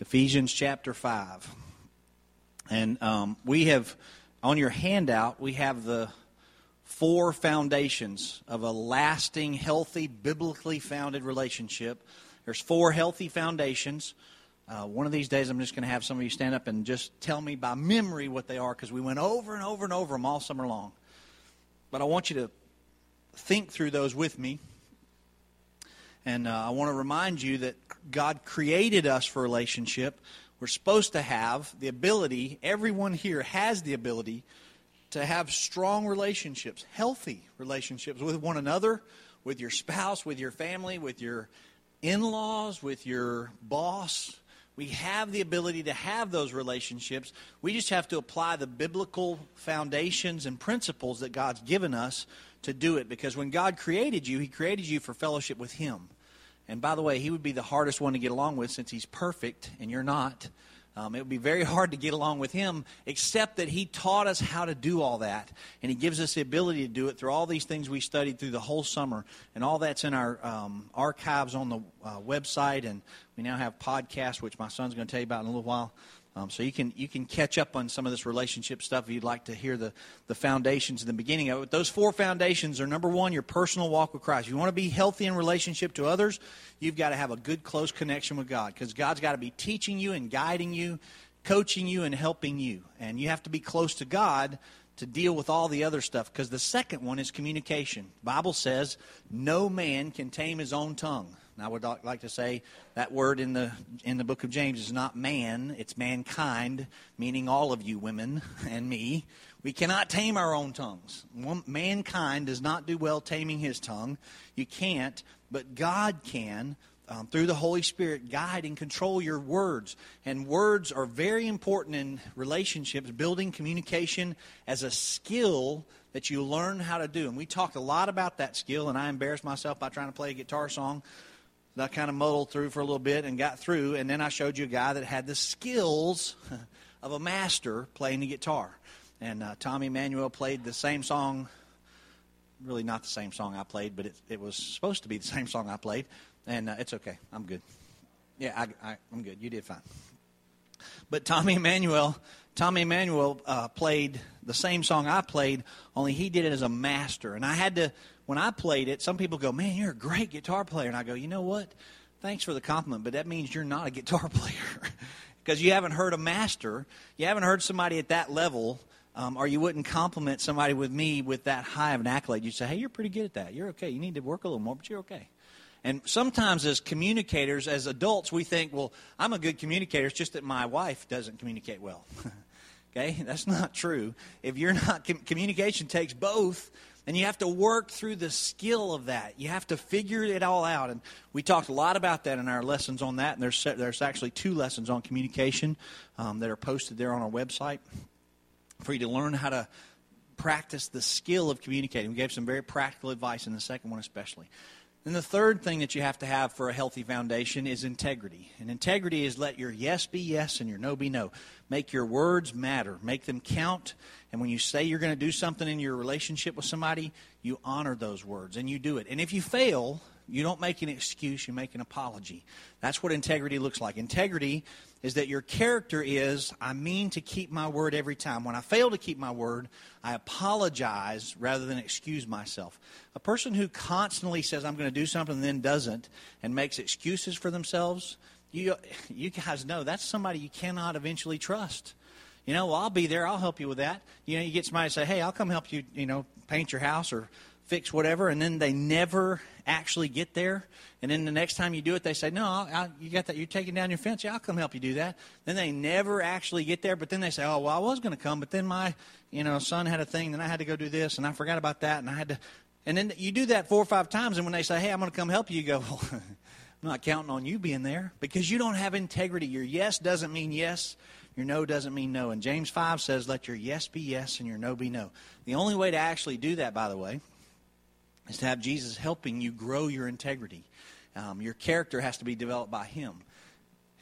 Ephesians chapter 5. And um, we have, on your handout, we have the four foundations of a lasting, healthy, biblically founded relationship. There's four healthy foundations. Uh, one of these days, I'm just going to have some of you stand up and just tell me by memory what they are because we went over and over and over them all summer long. But I want you to think through those with me. And uh, I want to remind you that God created us for relationship. We're supposed to have the ability, everyone here has the ability to have strong relationships, healthy relationships with one another, with your spouse, with your family, with your in laws, with your boss. We have the ability to have those relationships. We just have to apply the biblical foundations and principles that God's given us to do it. Because when God created you, He created you for fellowship with Him. And by the way, He would be the hardest one to get along with since He's perfect and you're not. Um, it would be very hard to get along with him, except that he taught us how to do all that. And he gives us the ability to do it through all these things we studied through the whole summer. And all that's in our um, archives on the uh, website. And we now have podcasts, which my son's going to tell you about in a little while. Um, so you can you can catch up on some of this relationship stuff if you'd like to hear the, the foundations in the beginning of it. Those four foundations are number one, your personal walk with Christ. If you want to be healthy in relationship to others, you've got to have a good close connection with God because God's got to be teaching you and guiding you, coaching you and helping you, and you have to be close to God to deal with all the other stuff because the second one is communication. The Bible says no man can tame his own tongue. And I would like to say that word in the in the book of James is not man, it's mankind, meaning all of you women and me. We cannot tame our own tongues. Mankind does not do well taming his tongue. You can't, but God can. Um, through the Holy Spirit, guide and control your words. And words are very important in relationships, building communication as a skill that you learn how to do. And we talked a lot about that skill, and I embarrassed myself by trying to play a guitar song I kind of muddled through for a little bit and got through. And then I showed you a guy that had the skills of a master playing the guitar. And uh, Tommy Emmanuel played the same song, really not the same song I played, but it, it was supposed to be the same song I played. And uh, it's okay. I'm good. Yeah, I, I'm good. You did fine. But Tommy Emmanuel, Tommy Emmanuel uh, played the same song I played, only he did it as a master. And I had to when I played it, some people go, Man, you're a great guitar player. And I go, You know what? Thanks for the compliment, but that means you're not a guitar player. because you haven't heard a master, you haven't heard somebody at that level, um, or you wouldn't compliment somebody with me with that high of an accolade. You'd say, Hey, you're pretty good at that. You're okay. You need to work a little more, but you're okay. And sometimes, as communicators, as adults, we think, well, I'm a good communicator. It's just that my wife doesn't communicate well. okay? That's not true. If you're not, communication takes both and you have to work through the skill of that. You have to figure it all out. And we talked a lot about that in our lessons on that. And there's, there's actually two lessons on communication um, that are posted there on our website for you to learn how to practice the skill of communicating. We gave some very practical advice in the second one, especially. Then the third thing that you have to have for a healthy foundation is integrity. And integrity is let your yes be yes and your no be no. Make your words matter, make them count. And when you say you're going to do something in your relationship with somebody, you honor those words and you do it. And if you fail, you don't make an excuse, you make an apology. That's what integrity looks like. Integrity is that your character is I mean to keep my word every time. When I fail to keep my word, I apologize rather than excuse myself. A person who constantly says I'm going to do something and then doesn't and makes excuses for themselves, you you guys know that's somebody you cannot eventually trust. You know, well, I'll be there. I'll help you with that. You know, you get somebody to say, "Hey, I'll come help you." You know, paint your house or fix whatever, and then they never actually get there. And then the next time you do it, they say, "No, I, I, you got that. You're taking down your fence. Yeah, I'll come help you do that." Then they never actually get there. But then they say, "Oh, well, I was going to come, but then my, you know, son had a thing, and I had to go do this, and I forgot about that, and I had to." And then you do that four or five times, and when they say, "Hey, I'm going to come help you," you go, "Well, I'm not counting on you being there because you don't have integrity. Your yes doesn't mean yes." Your no doesn't mean no. And James 5 says, let your yes be yes and your no be no. The only way to actually do that, by the way, is to have Jesus helping you grow your integrity. Um, your character has to be developed by Him.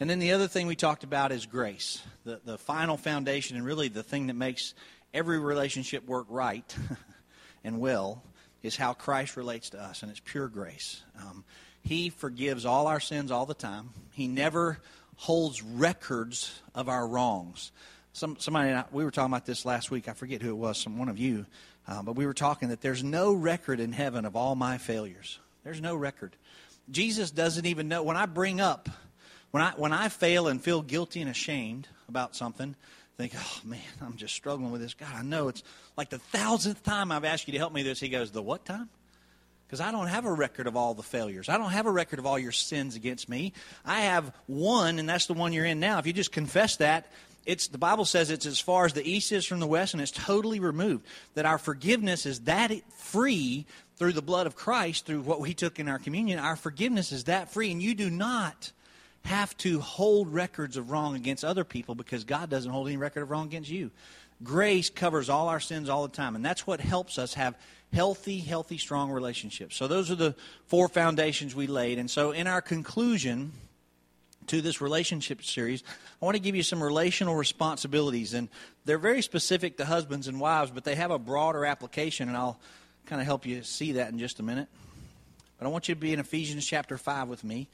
And then the other thing we talked about is grace, the, the final foundation, and really the thing that makes every relationship work right and well is how Christ relates to us, and it's pure grace. Um, he forgives all our sins all the time. He never holds records of our wrongs. Some, somebody, we were talking about this last week. I forget who it was, some one of you, uh, but we were talking that there's no record in heaven of all my failures. There's no record. Jesus doesn't even know. When I bring up, when I when I fail and feel guilty and ashamed about something, think, oh man, I'm just struggling with this. God, I know it's like the thousandth time I've asked you to help me this. He goes, the what time? Because I don't have a record of all the failures. I don't have a record of all your sins against me. I have one, and that's the one you're in now. If you just confess that, it's the Bible says it's as far as the east is from the west, and it's totally removed. That our forgiveness is that free through the blood of Christ, through what we took in our communion. Our forgiveness is that free, and you do not have to hold records of wrong against other people because God doesn't hold any record of wrong against you. Grace covers all our sins all the time, and that's what helps us have healthy, healthy, strong relationships. So, those are the four foundations we laid. And so, in our conclusion to this relationship series, I want to give you some relational responsibilities. And they're very specific to husbands and wives, but they have a broader application, and I'll kind of help you see that in just a minute. But I want you to be in Ephesians chapter 5 with me.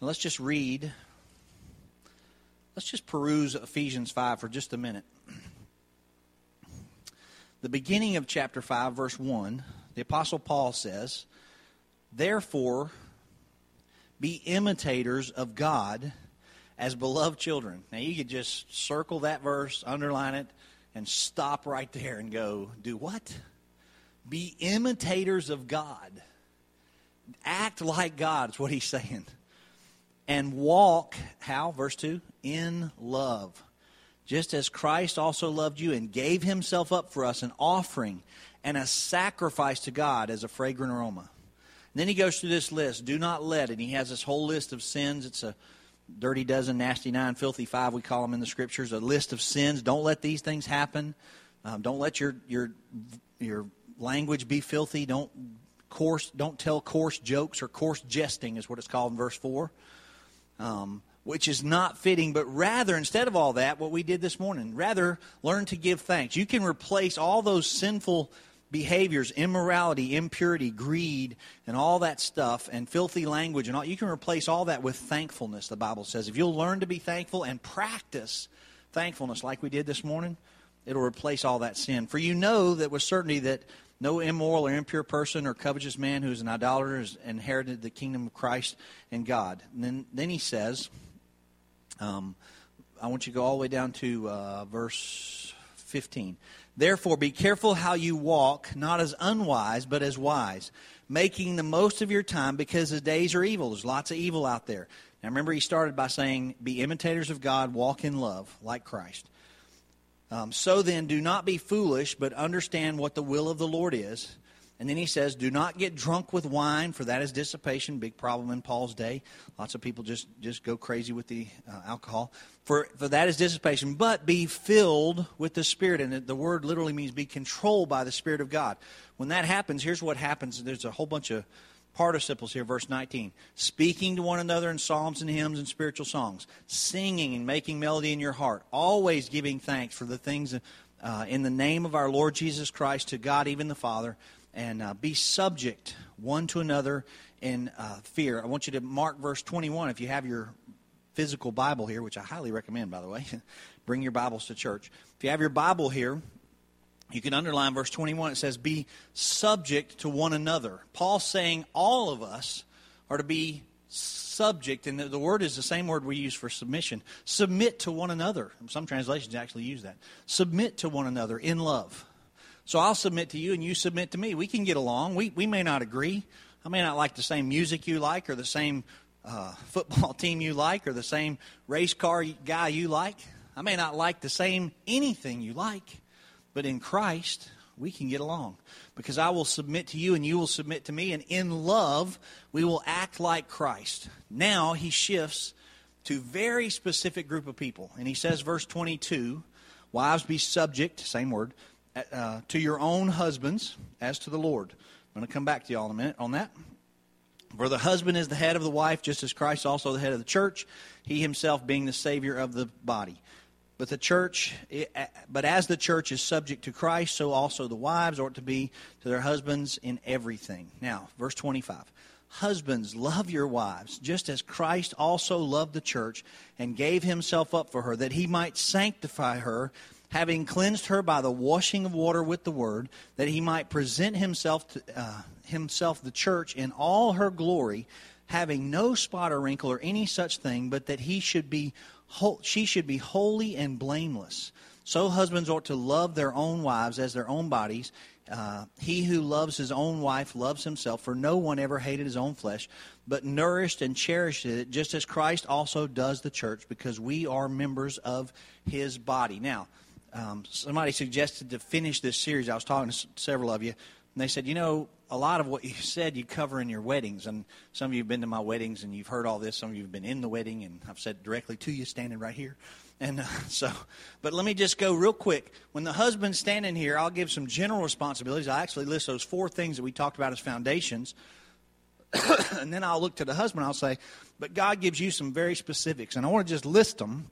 And let's just read. Let's just peruse Ephesians 5 for just a minute. The beginning of chapter 5, verse 1, the Apostle Paul says, Therefore, be imitators of God as beloved children. Now, you could just circle that verse, underline it, and stop right there and go, Do what? Be imitators of God. Act like God, is what he's saying and walk, how? Verse 2 in love. Just as Christ also loved you and gave himself up for us, an offering and a sacrifice to God as a fragrant aroma. And then he goes through this list. Do not let, and he has this whole list of sins. It's a dirty dozen, nasty nine, filthy five, we call them in the scriptures, a list of sins. Don't let these things happen. Um, don't let your, your, your language be filthy. Don't coarse, don't tell coarse jokes or coarse jesting is what it's called in verse 4 um, which is not fitting, but rather, instead of all that, what we did this morning, rather learn to give thanks. You can replace all those sinful behaviors, immorality, impurity, greed, and all that stuff, and filthy language, and all. You can replace all that with thankfulness, the Bible says. If you'll learn to be thankful and practice thankfulness like we did this morning, it'll replace all that sin. For you know that with certainty that no immoral or impure person or covetous man who is an idolater has inherited the kingdom of Christ and God. And then, then he says, um, I want you to go all the way down to uh, verse 15. Therefore, be careful how you walk, not as unwise, but as wise, making the most of your time because the days are evil. There's lots of evil out there. Now, remember, he started by saying, Be imitators of God, walk in love, like Christ. Um, so then, do not be foolish, but understand what the will of the Lord is. And then he says, Do not get drunk with wine, for that is dissipation. Big problem in Paul's day. Lots of people just, just go crazy with the uh, alcohol. For, for that is dissipation. But be filled with the Spirit. And the word literally means be controlled by the Spirit of God. When that happens, here's what happens. There's a whole bunch of participles here, verse 19. Speaking to one another in psalms and hymns and spiritual songs, singing and making melody in your heart, always giving thanks for the things uh, in the name of our Lord Jesus Christ to God, even the Father, and uh, be subject one to another in uh, fear. I want you to mark verse 21 if you have your physical Bible here, which I highly recommend, by the way. Bring your Bibles to church. If you have your Bible here, you can underline verse 21. It says, Be subject to one another. Paul's saying all of us are to be subject, and the, the, word is the same word we use for submission. Submit to one another. Some translations actually use that. Submit to one another in love. So I'll submit to you, and you submit to me. We can get along. We, we may not agree. I may not like the same music you like, or the same uh, football team you like, or the same race car guy you like. I may not like the same anything you like. But in Christ, we can get along because I will submit to you and you will submit to me, and in love, we will act like Christ. Now he shifts to very specific group of people, and he says, verse 22, wives be subject, same word, uh, to your own husbands as to the Lord. I'm going to come back to y'all in a minute on that. For the husband is the head of the wife, just as Christ also the head of the church, he himself being the Savior of the body. But the church, but as the church is subject to Christ, so also the wives ought to be to their husbands in everything. Now, verse 25. Husbands, love your wives, just as Christ also loved the church and gave himself up for her, that he might sanctify her, having cleansed her by the washing of water with the word, that he might present himself to uh, himself the church in all her glory, having no spot or wrinkle or any such thing, but that he should be she should be holy and blameless. So husbands ought to love their own wives as their own bodies. Uh, he who loves his own wife loves himself, for no one ever hated his own flesh, but nourished and cherished it, just as Christ also does the church, because we are members of his body. Now, um, somebody suggested to finish this series. I was talking to several of you, and they said, you know, a lot of what you said you cover in your weddings. And some of you have been to my weddings and you've heard all this. Some of you have been in the wedding, and I've said directly to you, standing right here. And uh, so, but let me just go real quick. When the husband's standing here, I'll give some general responsibilities. I actually list those four things that we talked about as foundations. and then I'll look to the husband. I'll say, but God gives you some very specifics. And I want to just list them,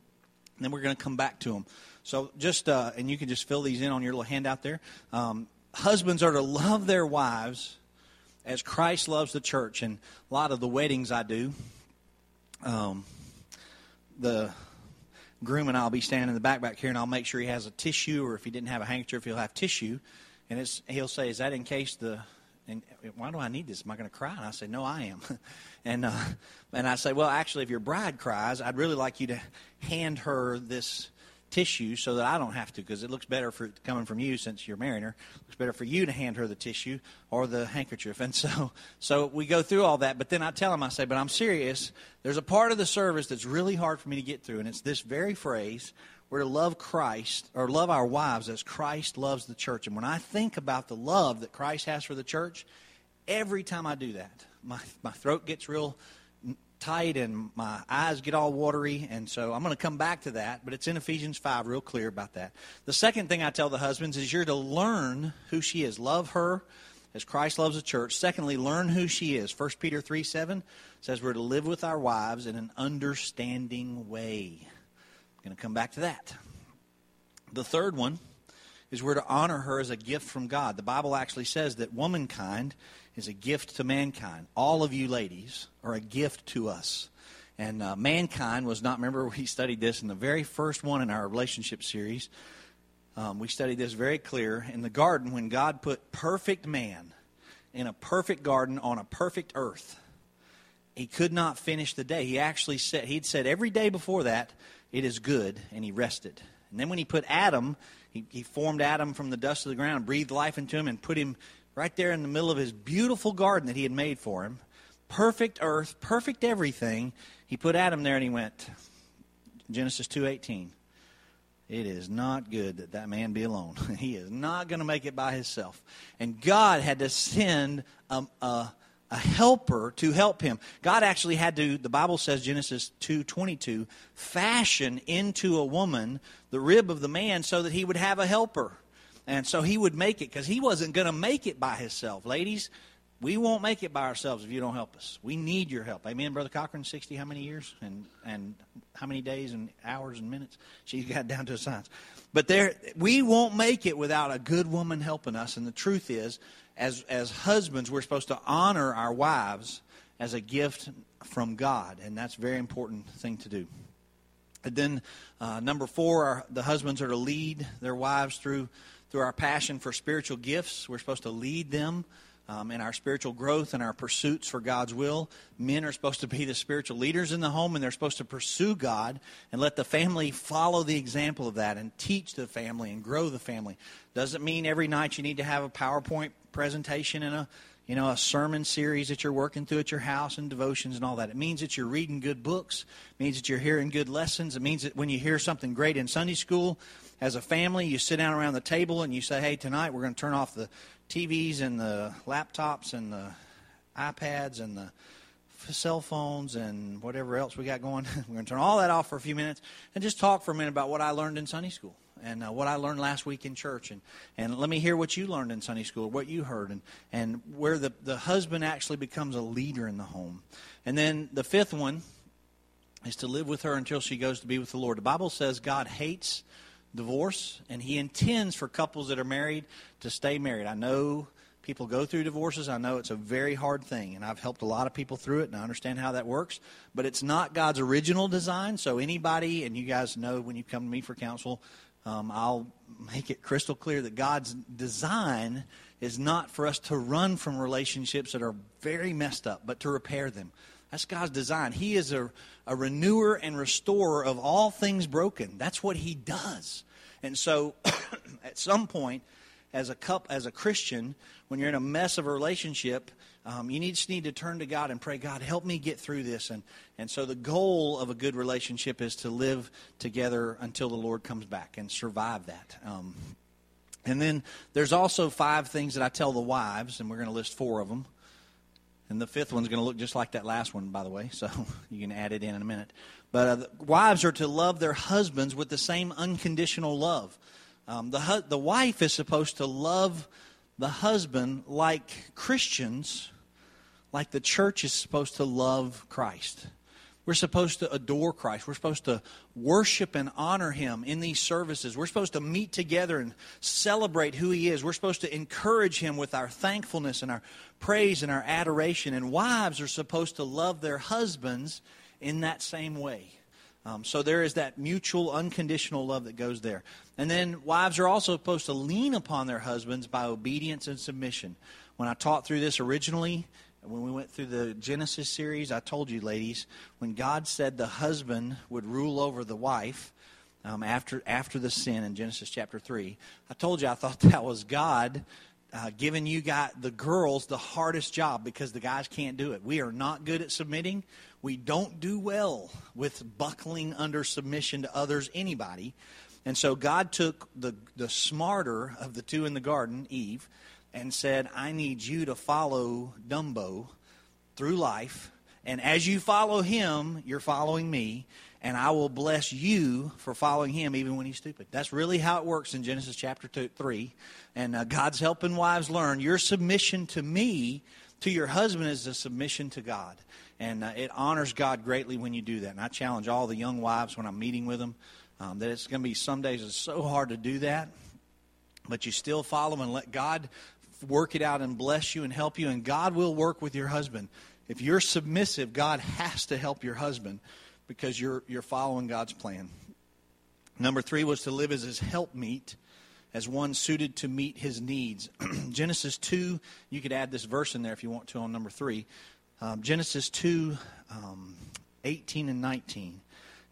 and then we're going to come back to them. So just, uh, and you can just fill these in on your little handout there. Um, husbands are to love their wives as Christ loves the church. And a lot of the weddings I do, um, the groom and I'll be standing in the back back here, and I'll make sure he has a tissue, or if he didn't have a handkerchief, he'll have tissue. And it's, he'll say, "Is that in case the?" And why do I need this? Am I going to cry? And I say, "No, I am." and uh, and I say, "Well, actually, if your bride cries, I'd really like you to hand her this tissue so that I don't have to because it looks better for coming from you since you're marrying her. It looks better for you to hand her the tissue or the handkerchief. And so so we go through all that, but then I tell him I say, "But I'm serious. There's a part of the service that's really hard for me to get through and it's this very phrase, we're to love Christ or love our wives as Christ loves the church. And when I think about the love that Christ has for the church, every time I do that, my my throat gets real tight and my eyes get all watery. And so I'm going to come back to that, but it's in Ephesians 5, real clear about that. The second thing I tell the husbands is you're to learn who she is. Love her as Christ loves the church. Secondly, learn who she is. 1 Peter 3 7 says we're to live with our wives in an understanding way. I'm going to come back to that. The third one is we're to honor her as a gift from God. The Bible actually says that womankind is a gift to mankind. All of you ladies are a gift to us. And uh, mankind was not, remember, we studied this in the very first one in our relationship series. Um, we studied this very clear. In the garden, when God put perfect man in a perfect garden on a perfect earth, he could not finish the day. He actually said, he'd said every day before that, it is good, and he rested. And then when he put Adam, he, he formed Adam from the dust of the ground, breathed life into him, and put him right there in the middle of his beautiful garden that he had made for him. Perfect earth, perfect everything. He put Adam there and he went, Genesis 2.18, it is not good that that man be alone. he is not going to make it by himself. And God had to send a, a, a helper to help him. God actually had to, the Bible says, Genesis 2.22, fashion into a woman the rib of the man so that he would have a helper. And so he would make it because he wasn't going to make it by himself. Ladies, we won't make it by ourselves if you don't help us. We need your help. Amen, Brother Cochran, 60 how many years? And, and how many days and hours and minutes? She's got down to a science. But there, we won't make it without a good woman helping us. And the truth is, as, as husbands, we're supposed to honor our wives as a gift from God. And that's a very important thing to do. And then, uh, number four, our, the husbands are to lead their wives through through our passion for spiritual gifts. We're supposed to lead them um, in our spiritual growth and our pursuits for God's will. Men are supposed to be the spiritual leaders in the home, and they're supposed to pursue God and let the family follow the example of that and teach the family and grow the family. Doesn't mean every night you need to have a PowerPoint presentation and a you know, a sermon series that you're working through at your house and devotions and all that. It means that you're reading good books. It means that you're hearing good lessons. It means that when you hear something great in Sunday school, as a family, you sit down around the table and you say, hey, tonight we're going to turn off the TVs and the laptops and the iPads and the cell phones and whatever else we got going. we're going to turn all that off for a few minutes and just talk for a minute about what I learned in Sunday school and uh, what I learned last week in church. And, and let me hear what you learned in Sunday school, what you heard, and, and where the, the husband actually becomes a leader in the home. And then the fifth one is to live with her until she goes to be with the Lord. The Bible says God hates divorce, and he intends for couples that are married to stay married. I know people go through divorces. I know it's a very hard thing, and I've helped a lot of people through it, and I understand how that works. But it's not God's original design. So anybody, and you guys know when you come to me for counsel, um, I'll make it crystal clear that God's design is not for us to run from relationships that are very messed up, but to repair them. That's God's design. He is a, a renewer and restorer of all things broken. That's what He does. And so, at some point, as a cup, as a Christian, when you're in a mess of a relationship, um, you need, just need to turn to God and pray, God, help me get through this. And, and so the goal of a good relationship is to live together until the Lord comes back and survive that. Um, and then there's also five things that I tell the wives, and we're going to list four of them. And the fifth one's going to look just like that last one, by the way, so you can add it in in a minute. But uh, wives are to love their husbands with the same unconditional love. Um, the, hu- the wife is supposed to love the husband like Christians, like the church is supposed to love Christ. We're supposed to adore Christ. We're supposed to worship and honor Him in these services. We're supposed to meet together and celebrate who He is. We're supposed to encourage Him with our thankfulness and our praise and our adoration. And wives are supposed to love their husbands in that same way. Um, so there is that mutual, unconditional love that goes there. And then wives are also supposed to lean upon their husbands by obedience and submission. When I taught through this originally, when we went through the Genesis series, I told you, ladies, when God said the husband would rule over the wife um, after, after the sin in Genesis chapter 3, I told you I thought that was God uh, giving you got the girls the hardest job because the guys can't do it. We are not good at submitting. We don't do well with buckling under submission to others, anybody. And so God took the, the smarter of the two in the garden, Eve, and said, I need you to follow Dumbo through life. And as you follow him, you're following me. And I will bless you for following him even when he's stupid. That's really how it works in Genesis chapter two, 3. And uh, God's helping wives learn your submission to me, to your husband, is a submission to God. And uh, it honors God greatly when you do that. And I challenge all the young wives when I'm meeting with them um, that it's going to be some days it's so hard to do that but you still follow and let God work it out and bless you and help you, and God will work with your husband. If you're submissive, God has to help your husband because you're, you're following God's plan. Number three was to live as his helpmeet, as one suited to meet his needs. Genesis 2, you could add this verse in there if you want to on number three. Um, Genesis 2, um, 18 and 19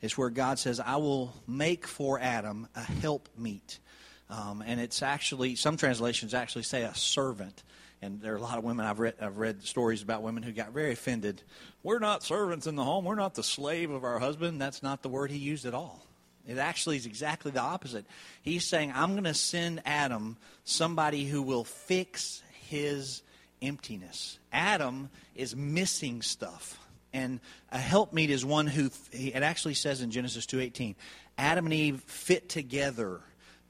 is where God says, I will make for Adam a helpmeet um, and it's actually, some translations actually say a servant. And there are a lot of women I've read, I've read stories about women who got very offended. We're not servants in the home. We're not the slave of our husband. That's not the word he used at all. It actually is exactly the opposite. He's saying, I'm going to send Adam somebody who will fix his emptiness. Adam is missing stuff. And a helpmeet is one who, it actually says in Genesis 2.18, Adam and Eve fit together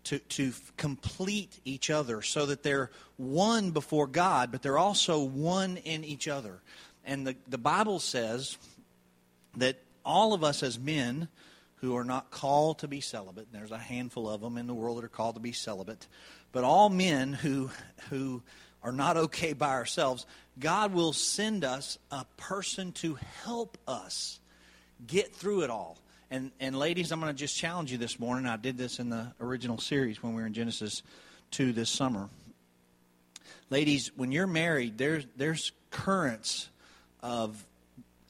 to, to complete each other so that they're one before God, but they're also one in each other. And the, the Bible says that all of us as men who are not called to be celibate, there's a handful of them in the world that are called to be celibate, but all men who, who are not okay by ourselves, God will send us a person to help us get through it all. And, and ladies, I'm going to just challenge you this morning. I did this in the original series when we were in Genesis 2 this summer. Ladies, when you're married, there's, there's currents of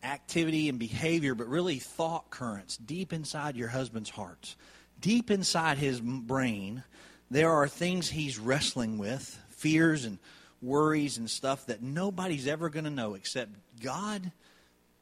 activity and behavior, but really thought currents deep inside your husband's heart. Deep inside his brain, there are things he's wrestling with, fears and worries and stuff that nobody's ever going to know except God,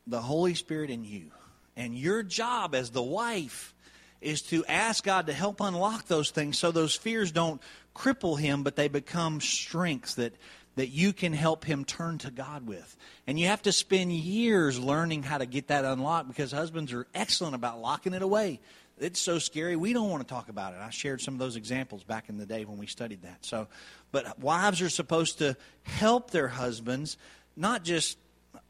the Holy Spirit, and you. And your job as the wife is to ask God to help unlock those things so those fears don't cripple him, but they become strengths that, that you can help him turn to God with. And you have to spend years learning how to get that unlocked because husbands are excellent about locking it away. It's so scary. We don't want to talk about it. I shared some of those examples back in the day when we studied that. So, but wives are supposed to help their husbands, not just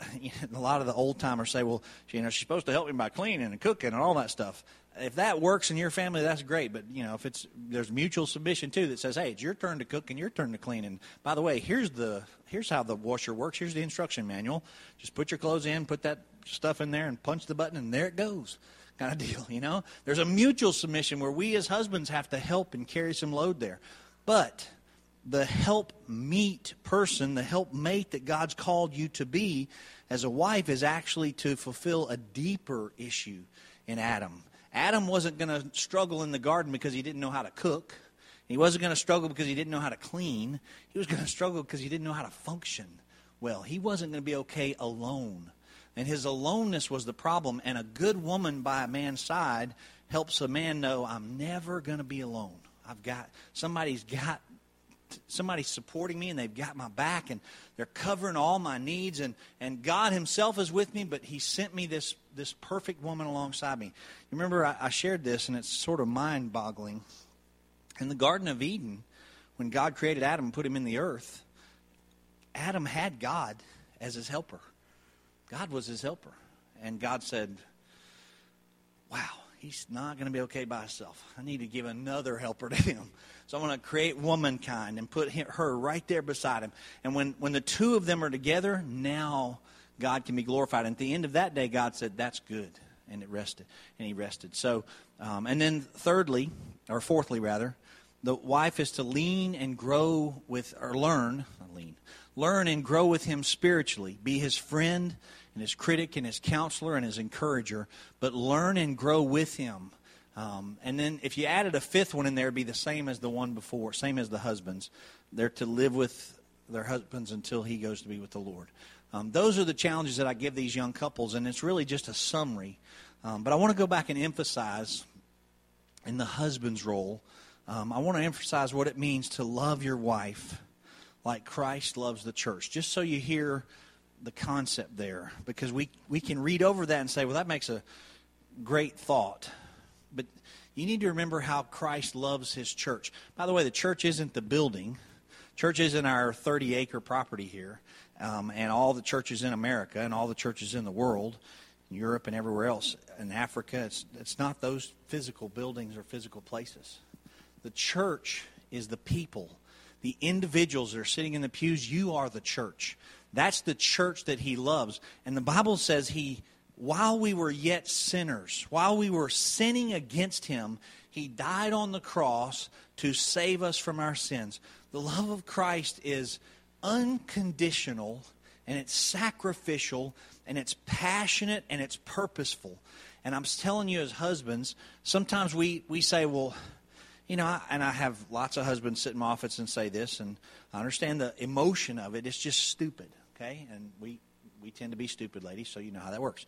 a lot of the old timers say, well, you know, she's supposed to help me by cleaning and cooking and all that stuff. If that works in your family, that's great. But you know, if it's there's mutual submission too that says, hey, it's your turn to cook and your turn to clean. And by the way, here's the here's how the washer works. Here's the instruction manual. Just put your clothes in, put that stuff in there, and punch the button, and there it goes. Kind of deal, you know. There's a mutual submission where we as husbands have to help and carry some load there. But the help meet person, the help mate that God's called you to be as a wife is actually to fulfill a deeper issue in Adam. Adam wasn't going to struggle in the garden because he didn't know how to cook. He wasn't going to struggle because he didn't know how to clean. He was going to struggle because he didn't know how to function well. He wasn't going to be okay alone. And his aloneness was the problem. And a good woman by a man's side helps a man know I'm never going to be alone. I've got somebody's got somebody's supporting me and they've got my back and they're covering all my needs and, and God himself is with me, but he sent me this, this perfect woman alongside me. You remember I, I shared this and it's sort of mind boggling. In the Garden of Eden, when God created Adam and put him in the earth, Adam had God as his helper. God was his helper. And God said, Wow, he's not going to be okay by himself. I need to give another helper to him. So I'm going to create womankind and put her right there beside him. And when, when the two of them are together, now God can be glorified. And at the end of that day, God said, That's good. And it rested. And he rested. So, um, and then thirdly, or fourthly rather, the wife is to lean and grow with, or learn, lean, learn and grow with him spiritually. Be his friend and his critic and his counselor and his encourager, but learn and grow with him um, and then if you added a fifth one in there, it'd be the same as the one before, same as the husbands. They're to live with their husbands until he goes to be with the Lord. Um, those are the challenges that I give these young couples, and it's really just a summary. Um, but I want to go back and emphasize in the husband's role, um, I want to emphasize what it means to love your wife like Christ loves the church, just so you hear the concept there. Because we, we can read over that and say, well, that makes a great thought. But you need to remember how Christ loves his church. By the way, the church isn't the building. Church isn't our 30 acre property here. Um, and all the churches in America and all the churches in the world, in Europe and everywhere else, in Africa, it's, it's not those physical buildings or physical places. The church is the people, the individuals that are sitting in the pews. You are the church. That's the church that he loves. And the Bible says he while we were yet sinners, while we were sinning against him, he died on the cross to save us from our sins. The love of Christ is unconditional and it's sacrificial and it's passionate and it's purposeful. And I'm telling you, as husbands, sometimes we, we say, well, you know, I, and I have lots of husbands sit in my office and say this, and I understand the emotion of it. It's just stupid, okay? And we, we tend to be stupid ladies, so you know how that works.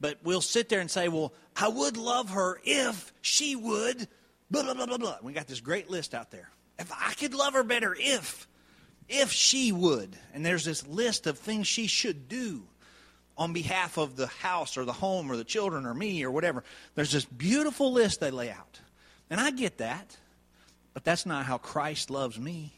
But we'll sit there and say, well, I would love her if she would, blah, blah, blah, blah, blah. We got this great list out there. If I could love her better if, if she would. And there's this list of things she should do on behalf of the house or the home or the children or me or whatever. There's this beautiful list they lay out. And I get that, but that's not how Christ loves me.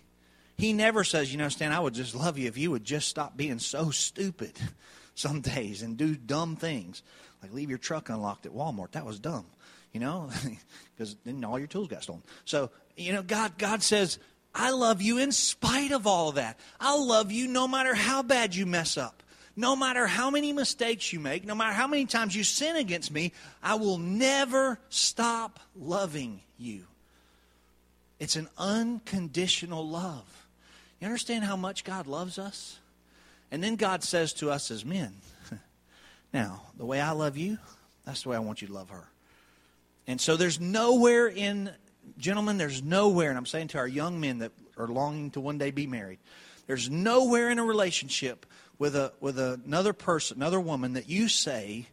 He never says, you know, Stan, I would just love you if you would just stop being so stupid some days and do dumb things. Like leave your truck unlocked at Walmart. That was dumb, you know, because then all your tools got stolen. So, you know, God, God says, I love you in spite of all of that. I'll love you no matter how bad you mess up. No matter how many mistakes you make, no matter how many times you sin against me, I will never stop loving you. It's an unconditional love. You understand how much God loves us? And then God says to us as men, Now, the way I love you, that's the way I want you to love her. And so there's nowhere in, gentlemen, there's nowhere, and I'm saying to our young men that are longing to one day be married, there's nowhere in a relationship with, a, with another person, another woman, that you say,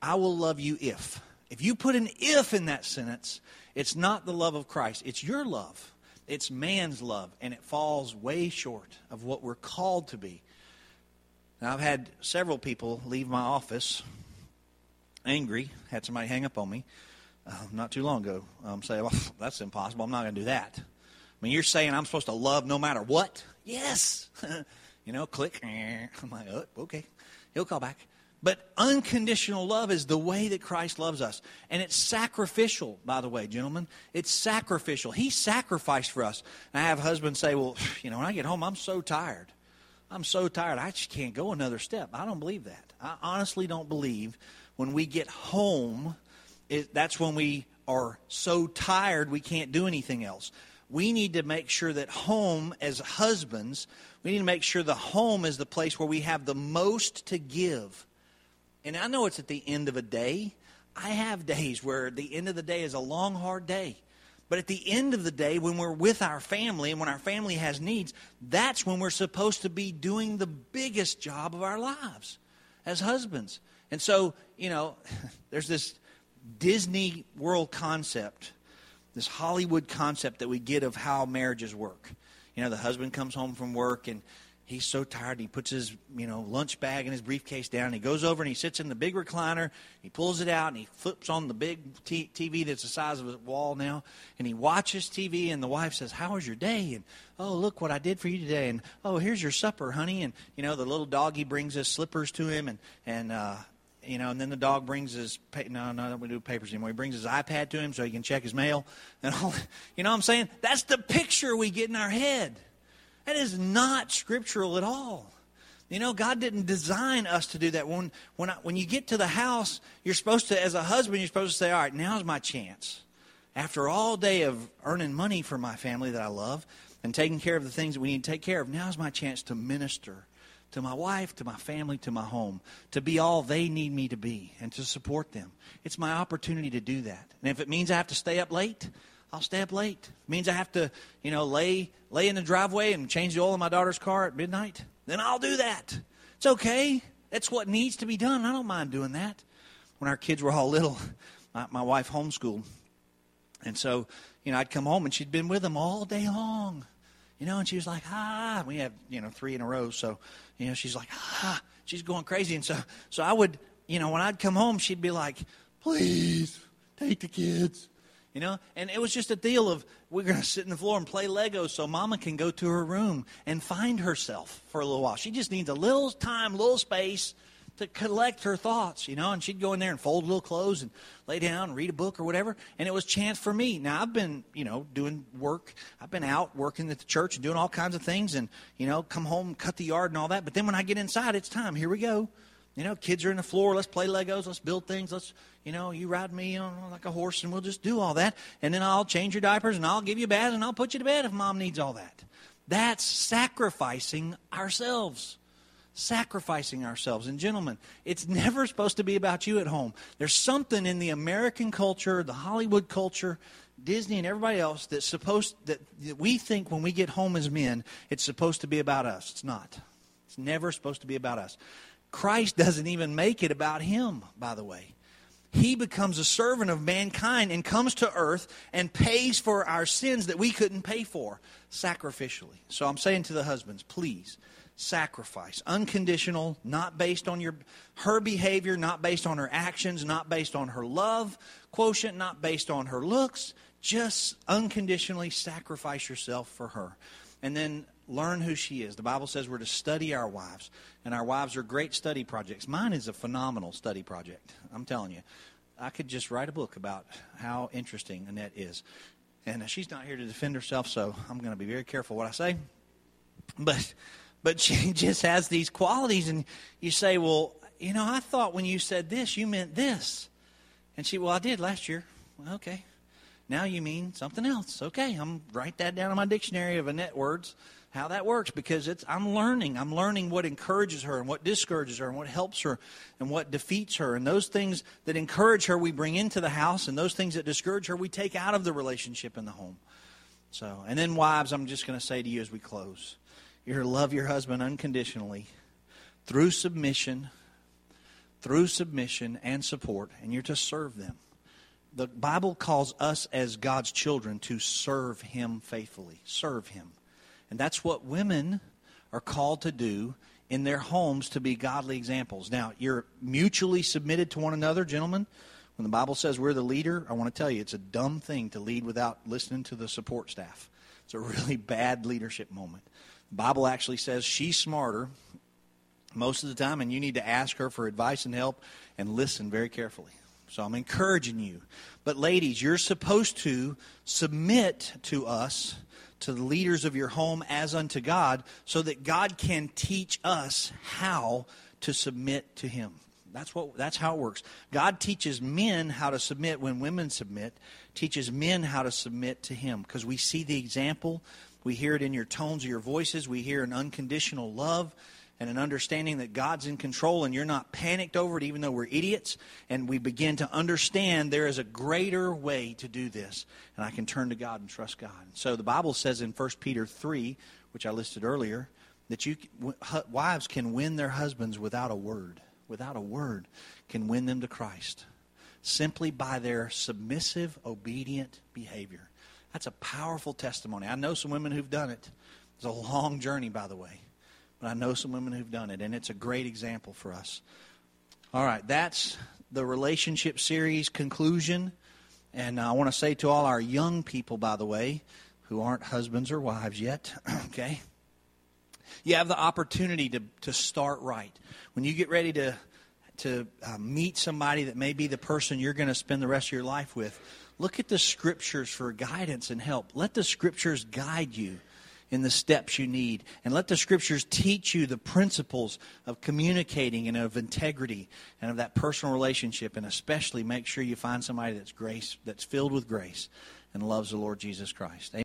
I will love you if. If you put an if in that sentence, it's not the love of Christ, it's your love. It's man's love, and it falls way short of what we're called to be. Now, I've had several people leave my office angry, had somebody hang up on me uh, not too long ago, um, say, well, that's impossible. I'm not going to do that. I mean, you're saying I'm supposed to love no matter what? Yes. you know, click. I'm like, oh, okay. He'll call back. But unconditional love is the way that Christ loves us. And it's sacrificial, by the way, gentlemen. It's sacrificial. He sacrificed for us. And I have husbands say, well, you know, when I get home, I'm so tired. I'm so tired. I just can't go another step. I don't believe that. I honestly don't believe when we get home, it, that's when we are so tired we can't do anything else. We need to make sure that home, as husbands, we need to make sure the home is the place where we have the most to give and I know it's at the end of a day. I have days where the end of the day is a long, hard day. But at the end of the day, when we're with our family and when our family has needs, that's when we're supposed to be doing the biggest job of our lives as husbands. And so, you know, there's this Disney World concept, this Hollywood concept that we get of how marriages work. You know, the husband comes home from work and he's so tired. He puts his you know lunch bag and his briefcase down. He goes over and he sits in the big recliner. He pulls it out and he flips on the big t- TV that's the size of a wall now, and he watches TV. And the wife says, "How was your day?" And oh, look what I did for you today. And oh, here's your supper, honey. And you know the little doggy brings his slippers to him, and and uh, you know, and then the dog brings his no, no, we do papers anymore. He brings his iPad to him so he can check his mail, and all. You know, what I'm saying that's the picture we get in our head. That is not scriptural at all. You know, God didn't design us to do that. When, when, I, when you get to the house, you're supposed to, as a husband, you're supposed to say, all right, now's my chance. After all day of earning money for my family that I love and taking care of the things that we need to take care of, now's my chance to minister to my wife, to my family, to my home, to be all they need me to be and to support them. It's my opportunity to do that. And if it means I have to stay up late, I'll stay up late. It means I have to, you know, lay lay in the driveway and change the oil in my daughter's car at midnight. Then I'll do that. It's okay. That's what needs to be done. I don't mind doing that. When our kids were all little, my, my wife homeschooled, and so you know I'd come home and she'd been with them all day long, you know, and she was like, ah. We have you know three in a row, so you know she's like, ah. She's going crazy, and so so I would, you know, when I'd come home, she'd be like, please take the kids you know? And it was just a deal of we're going to sit in the floor and play Legos so mama can go to her room and find herself for a little while. She just needs a little time, little space to collect her thoughts, you know, and she'd go in there and fold little clothes and lay down and read a book or whatever. And it was chance for me. Now I've been, you know, doing work. I've been out working at the church and doing all kinds of things and, you know, come home, cut the yard and all that. But then when I get inside, it's time. Here we go. You know, kids are in the floor. Let's play Legos. Let's build things. Let's, you know, you ride me on like a horse and we'll just do all that. And then I'll change your diapers and I'll give you a bath and I'll put you to bed if mom needs all that. That's sacrificing ourselves. Sacrificing ourselves. And gentlemen, it's never supposed to be about you at home. There's something in the American culture, the Hollywood culture, Disney and everybody else that's supposed that we think when we get home as men, it's supposed to be about us. It's not. It's never supposed to be about us. Christ doesn't even make it about him, by the way. He becomes a servant of mankind and comes to earth and pays for our sins that we couldn't pay for sacrificially. So I'm saying to the husbands, please sacrifice unconditional not based on your her behavior not based on her actions not based on her love quotient not based on her looks just unconditionally sacrifice yourself for her and then learn who she is. The Bible says we're to study our wives, and our wives are great study projects. Mine is a phenomenal study project. I'm telling you. I could just write a book about how interesting Annette is. And uh, she's not here to defend herself, so I'm going to be very careful what I say. But but she just has these qualities and you say, "Well, you know, I thought when you said this, you meant this." And she, "Well, I did last year." Well, okay. Now you mean something else. Okay, I'm write that down in my dictionary of Annette words how that works because it's I'm learning. I'm learning what encourages her and what discourages her and what helps her and what defeats her. And those things that encourage her we bring into the house and those things that discourage her we take out of the relationship in the home. So, and then wives, I'm just going to say to you as we close, you're to love your husband unconditionally through submission, through submission and support, and you're to serve them. The Bible calls us as God's children to serve him faithfully. Serve him. And that's what women are called to do in their homes to be godly examples. Now, you're mutually submitted to one another, gentlemen. When the Bible says we're the leader, I want to tell you it's a dumb thing to lead without listening to the support staff. It's a really bad leadership moment. Bible actually says she's smarter most of the time, and you need to ask her for advice and help and listen very carefully. So I'm encouraging you. But, ladies, you're supposed to submit to us, to the leaders of your home as unto God, so that God can teach us how to submit to Him. That's what that's how it works. God teaches men how to submit when women submit, teaches men how to submit to him because we see the example, we hear it in your tones of your voices, we hear an unconditional love and an understanding that God's in control and you're not panicked over it, even though we're idiots. And we begin to understand there is a greater way to do this. And I can turn to God and trust God. So the Bible says in 1 Peter 3, which I listed earlier, that you, wives can win their husbands without a word, without a word, can win them to Christ simply by their submissive, obedient behavior. That's a powerful testimony. I know some women who've done it. It's a long journey, by the way. But I know some women who've done it, and it's a great example for us. All right, that's the relationship series conclusion. And I want to say to all our young people, by the way, who aren't husbands or wives yet, okay? You have the opportunity to, to start right. When you get ready to, to uh, meet somebody that may be the person you're going to spend the rest of your life with, look at the scriptures for guidance and help. Let the scriptures guide you in the steps you need. And let the scriptures teach you the principles of communicating and of integrity and of that personal relationship. And especially make sure you find somebody that's grace, that's filled with grace and loves the Lord Jesus Christ. Amen.